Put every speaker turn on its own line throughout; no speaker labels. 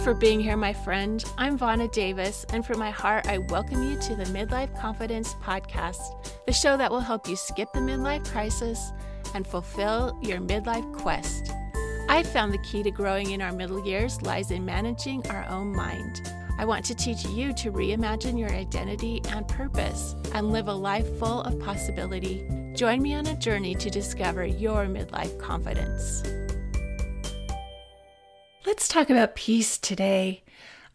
for being here, my friend. I'm Vonna Davis, and from my heart, I welcome you to the Midlife Confidence Podcast, the show that will help you skip the midlife crisis and fulfill your midlife quest. I found the key to growing in our middle years lies in managing our own mind. I want to teach you to reimagine your identity and purpose and live a life full of possibility. Join me on a journey to discover your midlife confidence. Let's talk about peace today.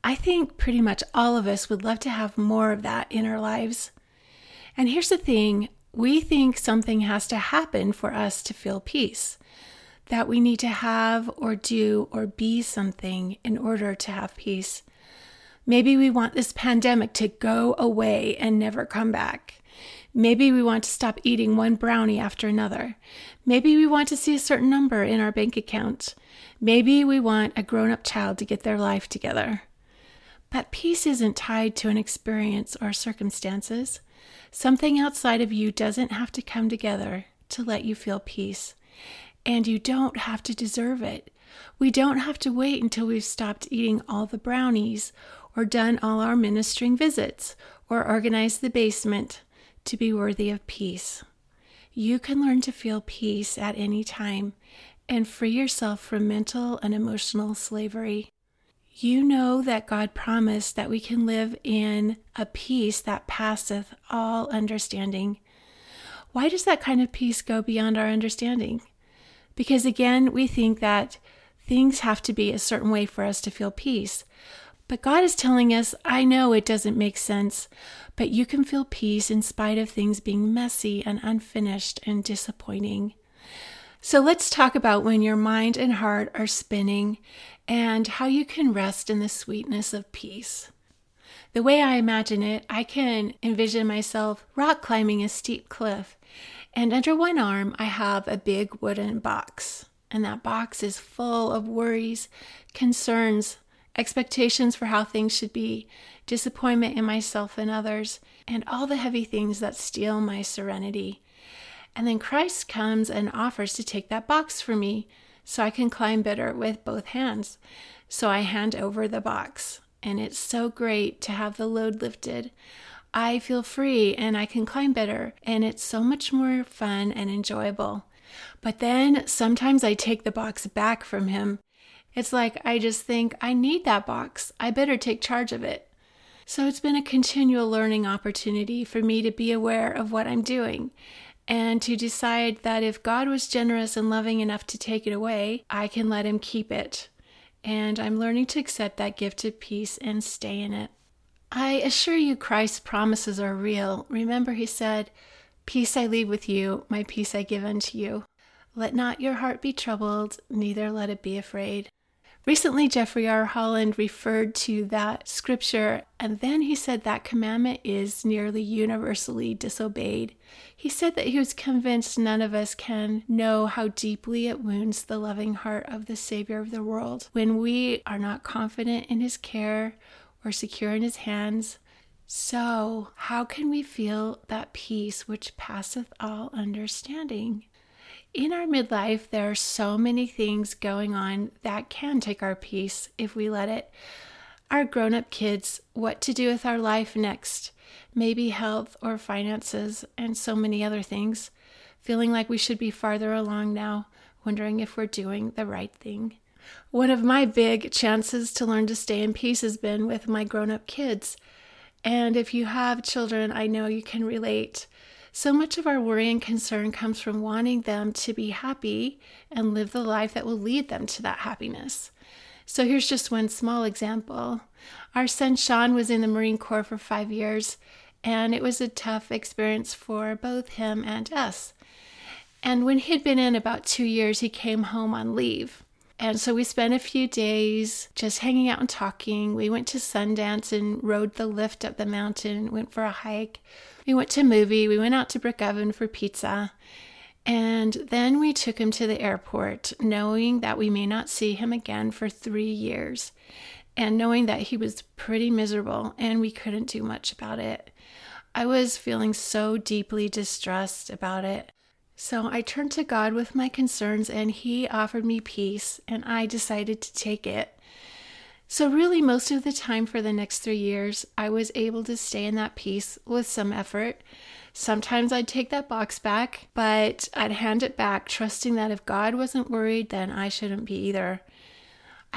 I think pretty much all of us would love to have more of that in our lives. And here's the thing we think something has to happen for us to feel peace, that we need to have or do or be something in order to have peace. Maybe we want this pandemic to go away and never come back. Maybe we want to stop eating one brownie after another. Maybe we want to see a certain number in our bank account. Maybe we want a grown up child to get their life together. But peace isn't tied to an experience or circumstances. Something outside of you doesn't have to come together to let you feel peace. And you don't have to deserve it. We don't have to wait until we've stopped eating all the brownies or done all our ministering visits or organized the basement to be worthy of peace. You can learn to feel peace at any time and free yourself from mental and emotional slavery. You know that God promised that we can live in a peace that passeth all understanding. Why does that kind of peace go beyond our understanding? Because again, we think that things have to be a certain way for us to feel peace. But God is telling us, I know it doesn't make sense, but you can feel peace in spite of things being messy and unfinished and disappointing. So let's talk about when your mind and heart are spinning and how you can rest in the sweetness of peace. The way I imagine it, I can envision myself rock climbing a steep cliff, and under one arm I have a big wooden box. And that box is full of worries, concerns, expectations for how things should be, disappointment in myself and others, and all the heavy things that steal my serenity. And then Christ comes and offers to take that box for me so I can climb better with both hands. So I hand over the box, and it's so great to have the load lifted. I feel free and I can climb better, and it's so much more fun and enjoyable. But then sometimes I take the box back from him it's like I just think, I need that box. I better take charge of it. So it's been a continual learning opportunity for me to be aware of what I'm doing and to decide that if God was generous and loving enough to take it away, I can let Him keep it. And I'm learning to accept that gift of peace and stay in it. I assure you, Christ's promises are real. Remember, He said, Peace I leave with you, my peace I give unto you. Let not your heart be troubled, neither let it be afraid. Recently, Jeffrey R. Holland referred to that scripture, and then he said that commandment is nearly universally disobeyed. He said that he was convinced none of us can know how deeply it wounds the loving heart of the Savior of the world when we are not confident in his care or secure in his hands. So, how can we feel that peace which passeth all understanding? In our midlife, there are so many things going on that can take our peace if we let it. Our grown up kids, what to do with our life next, maybe health or finances, and so many other things. Feeling like we should be farther along now, wondering if we're doing the right thing. One of my big chances to learn to stay in peace has been with my grown up kids. And if you have children, I know you can relate. So much of our worry and concern comes from wanting them to be happy and live the life that will lead them to that happiness. So here's just one small example. Our son Sean was in the Marine Corps for five years, and it was a tough experience for both him and us. And when he'd been in about two years, he came home on leave. And so we spent a few days just hanging out and talking. We went to Sundance and rode the lift up the mountain, went for a hike. We went to a movie, we went out to Brick Oven for pizza. And then we took him to the airport, knowing that we may not see him again for three years, and knowing that he was pretty miserable and we couldn't do much about it. I was feeling so deeply distressed about it. So I turned to God with my concerns, and He offered me peace, and I decided to take it. So, really, most of the time for the next three years, I was able to stay in that peace with some effort. Sometimes I'd take that box back, but I'd hand it back, trusting that if God wasn't worried, then I shouldn't be either.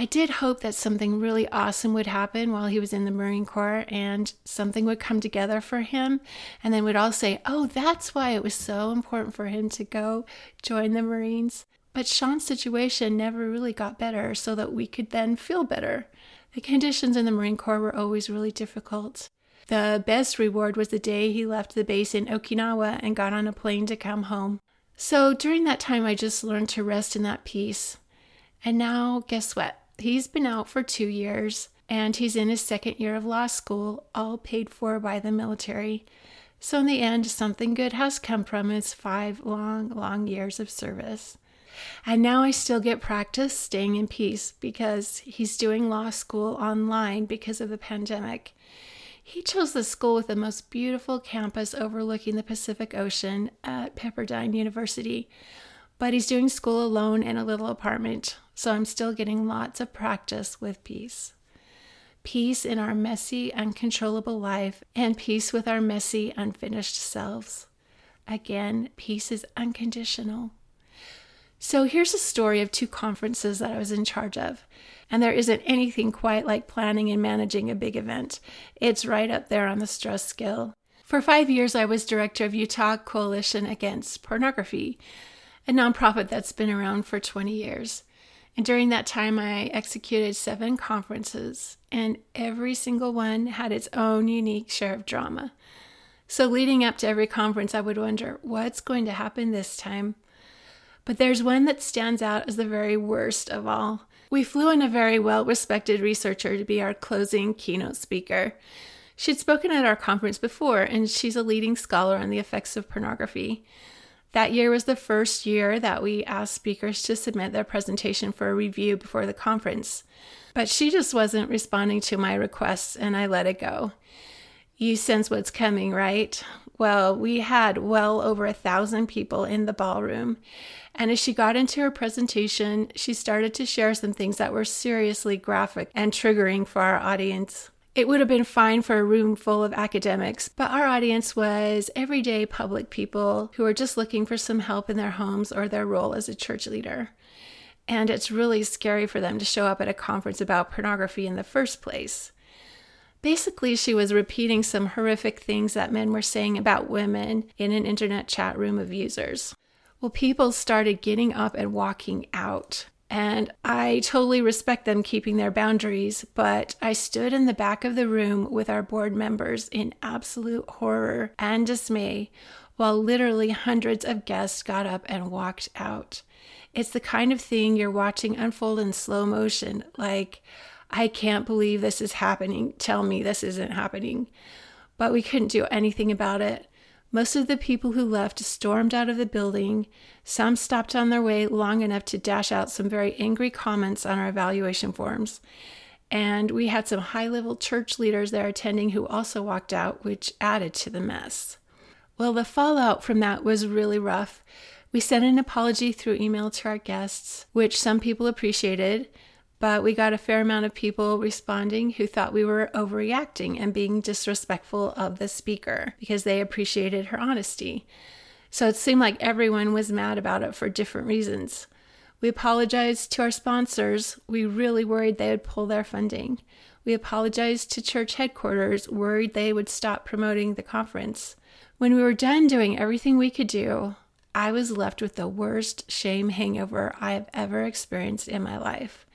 I did hope that something really awesome would happen while he was in the Marine Corps and something would come together for him. And then we'd all say, oh, that's why it was so important for him to go join the Marines. But Sean's situation never really got better so that we could then feel better. The conditions in the Marine Corps were always really difficult. The best reward was the day he left the base in Okinawa and got on a plane to come home. So during that time, I just learned to rest in that peace. And now, guess what? He's been out for two years and he's in his second year of law school, all paid for by the military. So, in the end, something good has come from his five long, long years of service. And now I still get practice staying in peace because he's doing law school online because of the pandemic. He chose the school with the most beautiful campus overlooking the Pacific Ocean at Pepperdine University, but he's doing school alone in a little apartment, so I'm still getting lots of practice with peace. Peace in our messy, uncontrollable life, and peace with our messy, unfinished selves. Again, peace is unconditional. So here's a story of two conferences that I was in charge of. And there isn't anything quite like planning and managing a big event. It's right up there on the stress scale. For five years, I was director of Utah Coalition Against Pornography, a nonprofit that's been around for 20 years. And during that time, I executed seven conferences, and every single one had its own unique share of drama. So, leading up to every conference, I would wonder what's going to happen this time? But there's one that stands out as the very worst of all. We flew in a very well respected researcher to be our closing keynote speaker. She'd spoken at our conference before, and she's a leading scholar on the effects of pornography. That year was the first year that we asked speakers to submit their presentation for a review before the conference. But she just wasn't responding to my requests, and I let it go. You sense what's coming, right? Well, we had well over a thousand people in the ballroom, and as she got into her presentation, she started to share some things that were seriously graphic and triggering for our audience. It would have been fine for a room full of academics, but our audience was everyday public people who are just looking for some help in their homes or their role as a church leader. And it's really scary for them to show up at a conference about pornography in the first place. Basically, she was repeating some horrific things that men were saying about women in an internet chat room of users. Well, people started getting up and walking out. And I totally respect them keeping their boundaries, but I stood in the back of the room with our board members in absolute horror and dismay while literally hundreds of guests got up and walked out. It's the kind of thing you're watching unfold in slow motion, like, I can't believe this is happening. Tell me this isn't happening. But we couldn't do anything about it. Most of the people who left stormed out of the building. Some stopped on their way long enough to dash out some very angry comments on our evaluation forms. And we had some high level church leaders there attending who also walked out, which added to the mess. Well, the fallout from that was really rough. We sent an apology through email to our guests, which some people appreciated but we got a fair amount of people responding who thought we were overreacting and being disrespectful of the speaker because they appreciated her honesty. So it seemed like everyone was mad about it for different reasons. We apologized to our sponsors. We really worried they would pull their funding. We apologized to church headquarters, worried they would stop promoting the conference. When we were done doing everything we could do, I was left with the worst shame hangover I have ever experienced in my life.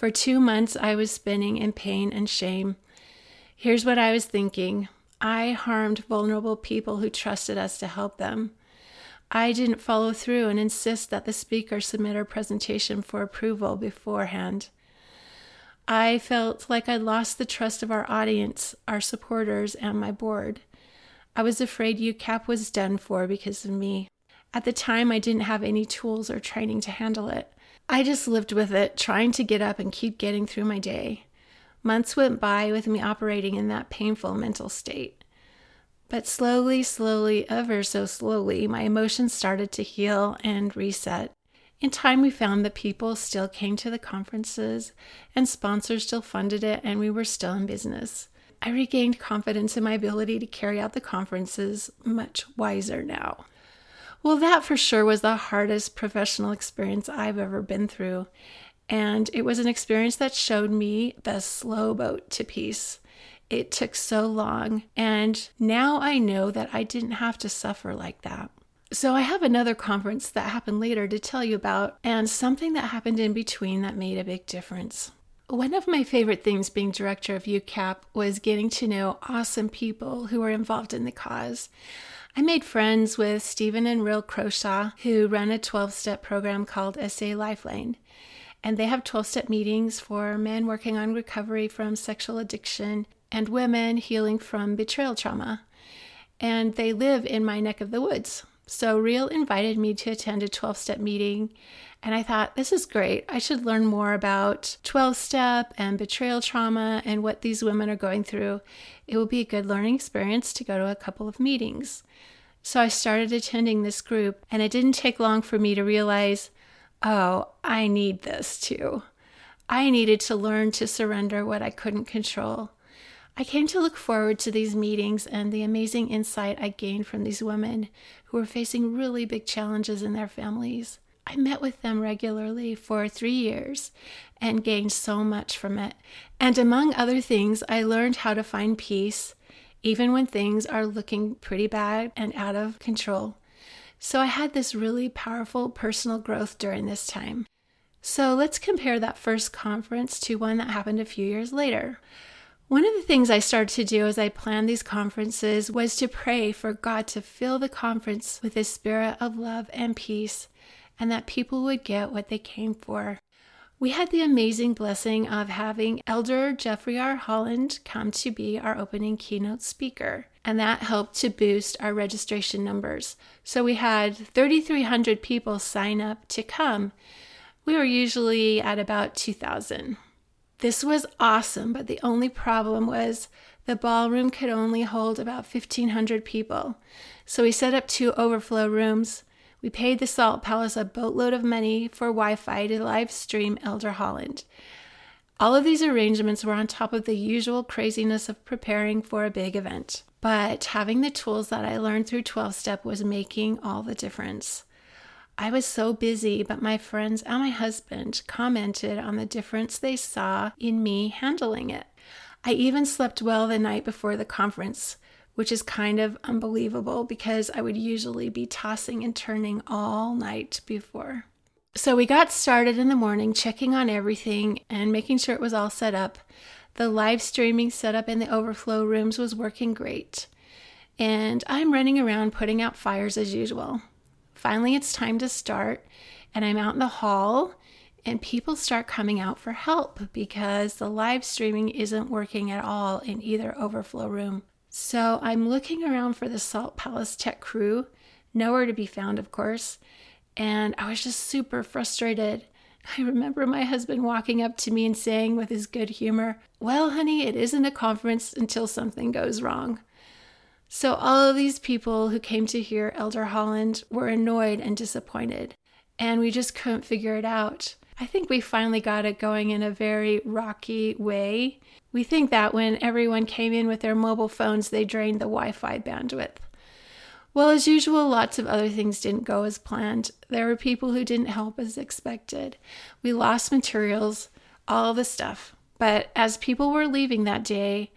For two months, I was spinning in pain and shame. Here's what I was thinking I harmed vulnerable people who trusted us to help them. I didn't follow through and insist that the speaker submit her presentation for approval beforehand. I felt like I'd lost the trust of our audience, our supporters, and my board. I was afraid UCAP was done for because of me. At the time, I didn't have any tools or training to handle it. I just lived with it, trying to get up and keep getting through my day. Months went by with me operating in that painful mental state. But slowly, slowly, ever so slowly, my emotions started to heal and reset. In time, we found that people still came to the conferences and sponsors still funded it, and we were still in business. I regained confidence in my ability to carry out the conferences much wiser now. Well, that for sure was the hardest professional experience I've ever been through. And it was an experience that showed me the slow boat to peace. It took so long, and now I know that I didn't have to suffer like that. So, I have another conference that happened later to tell you about, and something that happened in between that made a big difference. One of my favorite things being director of UCAP was getting to know awesome people who were involved in the cause. I made friends with Stephen and Rhyll Croshaw, who run a 12 step program called SA Lifeline. And they have 12 step meetings for men working on recovery from sexual addiction and women healing from betrayal trauma. And they live in my neck of the woods. So, Rhyll invited me to attend a 12 step meeting, and I thought, this is great. I should learn more about 12 step and betrayal trauma and what these women are going through. It will be a good learning experience to go to a couple of meetings. So, I started attending this group, and it didn't take long for me to realize, oh, I need this too. I needed to learn to surrender what I couldn't control. I came to look forward to these meetings and the amazing insight I gained from these women who were facing really big challenges in their families. I met with them regularly for three years and gained so much from it. And among other things, I learned how to find peace even when things are looking pretty bad and out of control. So I had this really powerful personal growth during this time. So let's compare that first conference to one that happened a few years later. One of the things I started to do as I planned these conferences was to pray for God to fill the conference with His spirit of love and peace, and that people would get what they came for. We had the amazing blessing of having Elder Jeffrey R. Holland come to be our opening keynote speaker, and that helped to boost our registration numbers. So we had 3,300 people sign up to come. We were usually at about 2,000. This was awesome, but the only problem was the ballroom could only hold about 1,500 people. So we set up two overflow rooms. We paid the Salt Palace a boatload of money for Wi Fi to live stream Elder Holland. All of these arrangements were on top of the usual craziness of preparing for a big event. But having the tools that I learned through 12 step was making all the difference. I was so busy, but my friends and my husband commented on the difference they saw in me handling it. I even slept well the night before the conference, which is kind of unbelievable because I would usually be tossing and turning all night before. So we got started in the morning, checking on everything and making sure it was all set up. The live streaming setup in the overflow rooms was working great. And I'm running around putting out fires as usual. Finally, it's time to start, and I'm out in the hall, and people start coming out for help because the live streaming isn't working at all in either overflow room. So I'm looking around for the Salt Palace tech crew, nowhere to be found, of course, and I was just super frustrated. I remember my husband walking up to me and saying with his good humor, Well, honey, it isn't a conference until something goes wrong. So, all of these people who came to hear Elder Holland were annoyed and disappointed, and we just couldn't figure it out. I think we finally got it going in a very rocky way. We think that when everyone came in with their mobile phones, they drained the Wi Fi bandwidth. Well, as usual, lots of other things didn't go as planned. There were people who didn't help as expected. We lost materials, all the stuff. But as people were leaving that day,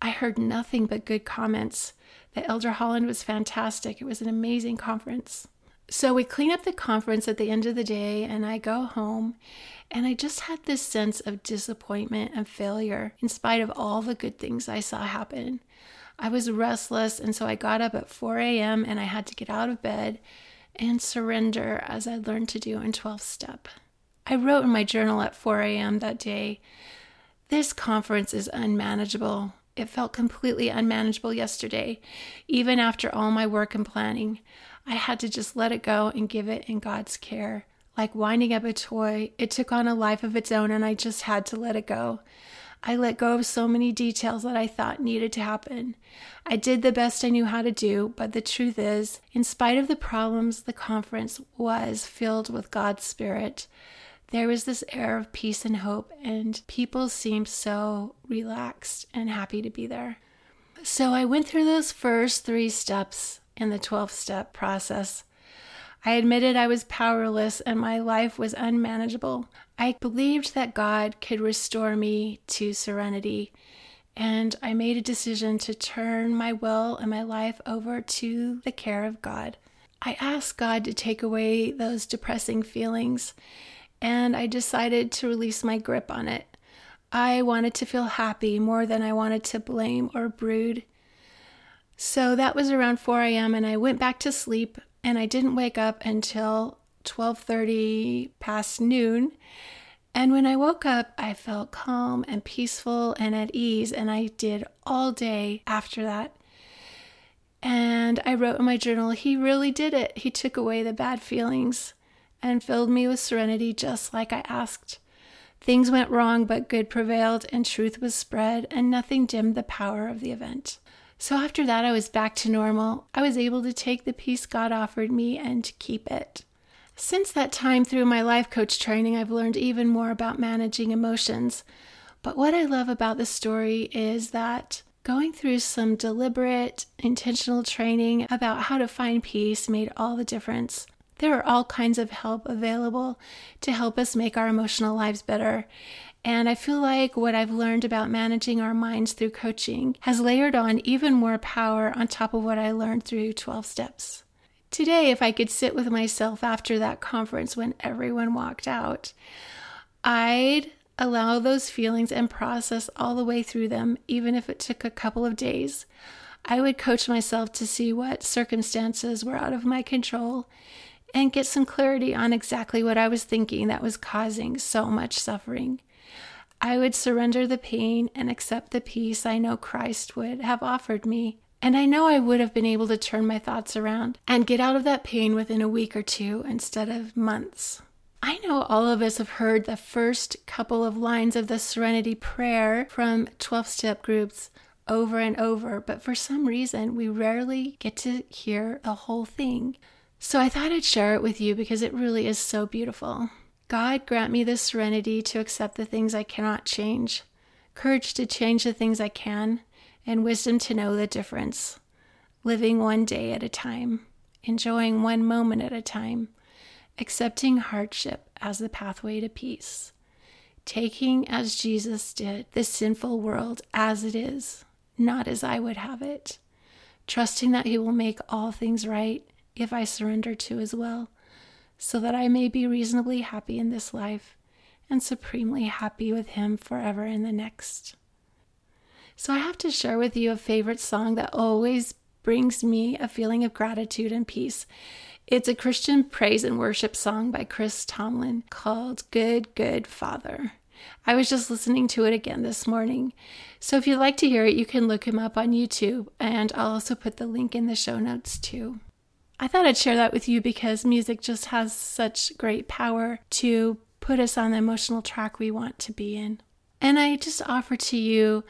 I heard nothing but good comments that Elder Holland was fantastic. It was an amazing conference. So we clean up the conference at the end of the day, and I go home, and I just had this sense of disappointment and failure in spite of all the good things I saw happen. I was restless, and so I got up at 4 a.m. and I had to get out of bed and surrender as I learned to do in 12 step. I wrote in my journal at 4 a.m. that day this conference is unmanageable. It felt completely unmanageable yesterday. Even after all my work and planning, I had to just let it go and give it in God's care. Like winding up a toy, it took on a life of its own, and I just had to let it go. I let go of so many details that I thought needed to happen. I did the best I knew how to do, but the truth is, in spite of the problems, the conference was filled with God's Spirit. There was this air of peace and hope, and people seemed so relaxed and happy to be there. So I went through those first three steps in the 12 step process. I admitted I was powerless and my life was unmanageable. I believed that God could restore me to serenity, and I made a decision to turn my will and my life over to the care of God. I asked God to take away those depressing feelings, and I decided to release my grip on it. I wanted to feel happy more than I wanted to blame or brood. So that was around 4 a.m. and I went back to sleep and I didn't wake up until 12:30 past noon. And when I woke up, I felt calm and peaceful and at ease, and I did all day after that. And I wrote in my journal, He really did it. He took away the bad feelings and filled me with serenity just like I asked. Things went wrong, but good prevailed, and truth was spread, and nothing dimmed the power of the event. So after that, I was back to normal. I was able to take the peace God offered me and to keep it. Since that time through my life coach training, I've learned even more about managing emotions. But what I love about the story is that going through some deliberate, intentional training about how to find peace made all the difference. There are all kinds of help available to help us make our emotional lives better. And I feel like what I've learned about managing our minds through coaching has layered on even more power on top of what I learned through 12 steps. Today, if I could sit with myself after that conference when everyone walked out, I'd allow those feelings and process all the way through them, even if it took a couple of days. I would coach myself to see what circumstances were out of my control and get some clarity on exactly what I was thinking that was causing so much suffering. I would surrender the pain and accept the peace I know Christ would have offered me. And I know I would have been able to turn my thoughts around and get out of that pain within a week or two instead of months. I know all of us have heard the first couple of lines of the Serenity Prayer from 12 step groups over and over, but for some reason we rarely get to hear the whole thing. So I thought I'd share it with you because it really is so beautiful. God, grant me the serenity to accept the things I cannot change, courage to change the things I can, and wisdom to know the difference. Living one day at a time, enjoying one moment at a time, accepting hardship as the pathway to peace, taking as Jesus did the sinful world as it is, not as I would have it, trusting that He will make all things right if I surrender to His will so that I may be reasonably happy in this life and supremely happy with Him forever in the next. So, I have to share with you a favorite song that always brings me a feeling of gratitude and peace. It's a Christian praise and worship song by Chris Tomlin called Good, Good Father. I was just listening to it again this morning. So if you'd like to hear it, you can look him up on YouTube, and I'll also put the link in the show notes too. I thought I'd share that with you because music just has such great power to put us on the emotional track we want to be in. And I just offer to you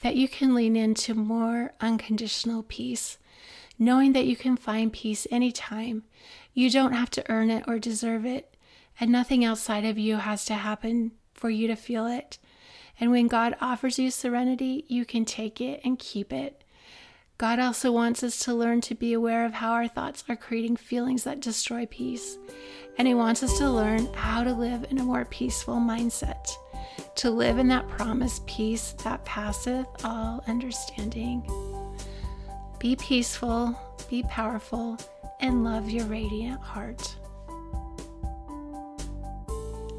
that you can lean into more unconditional peace, knowing that you can find peace anytime. You don't have to earn it or deserve it, and nothing outside of you has to happen for you to feel it. And when God offers you serenity, you can take it and keep it. God also wants us to learn to be aware of how our thoughts are creating feelings that destroy peace. And He wants us to learn how to live in a more peaceful mindset, to live in that promised peace that passeth all understanding. Be peaceful, be powerful, and love your radiant heart.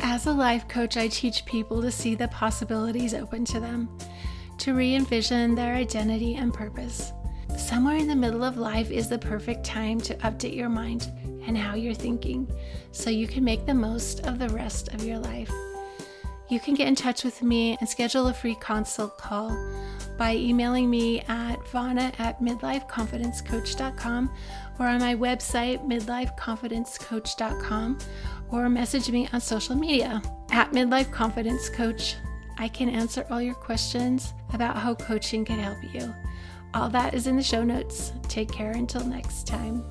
As a life coach, I teach people to see the possibilities open to them, to re envision their identity and purpose. Somewhere in the middle of life is the perfect time to update your mind and how you're thinking so you can make the most of the rest of your life. You can get in touch with me and schedule a free consult call by emailing me at vonna at midlifeconfidencecoach.com or on my website, midlifeconfidencecoach.com, or message me on social media at Midlife Confidence Coach. I can answer all your questions about how coaching can help you. All that is in the show notes. Take care until next time.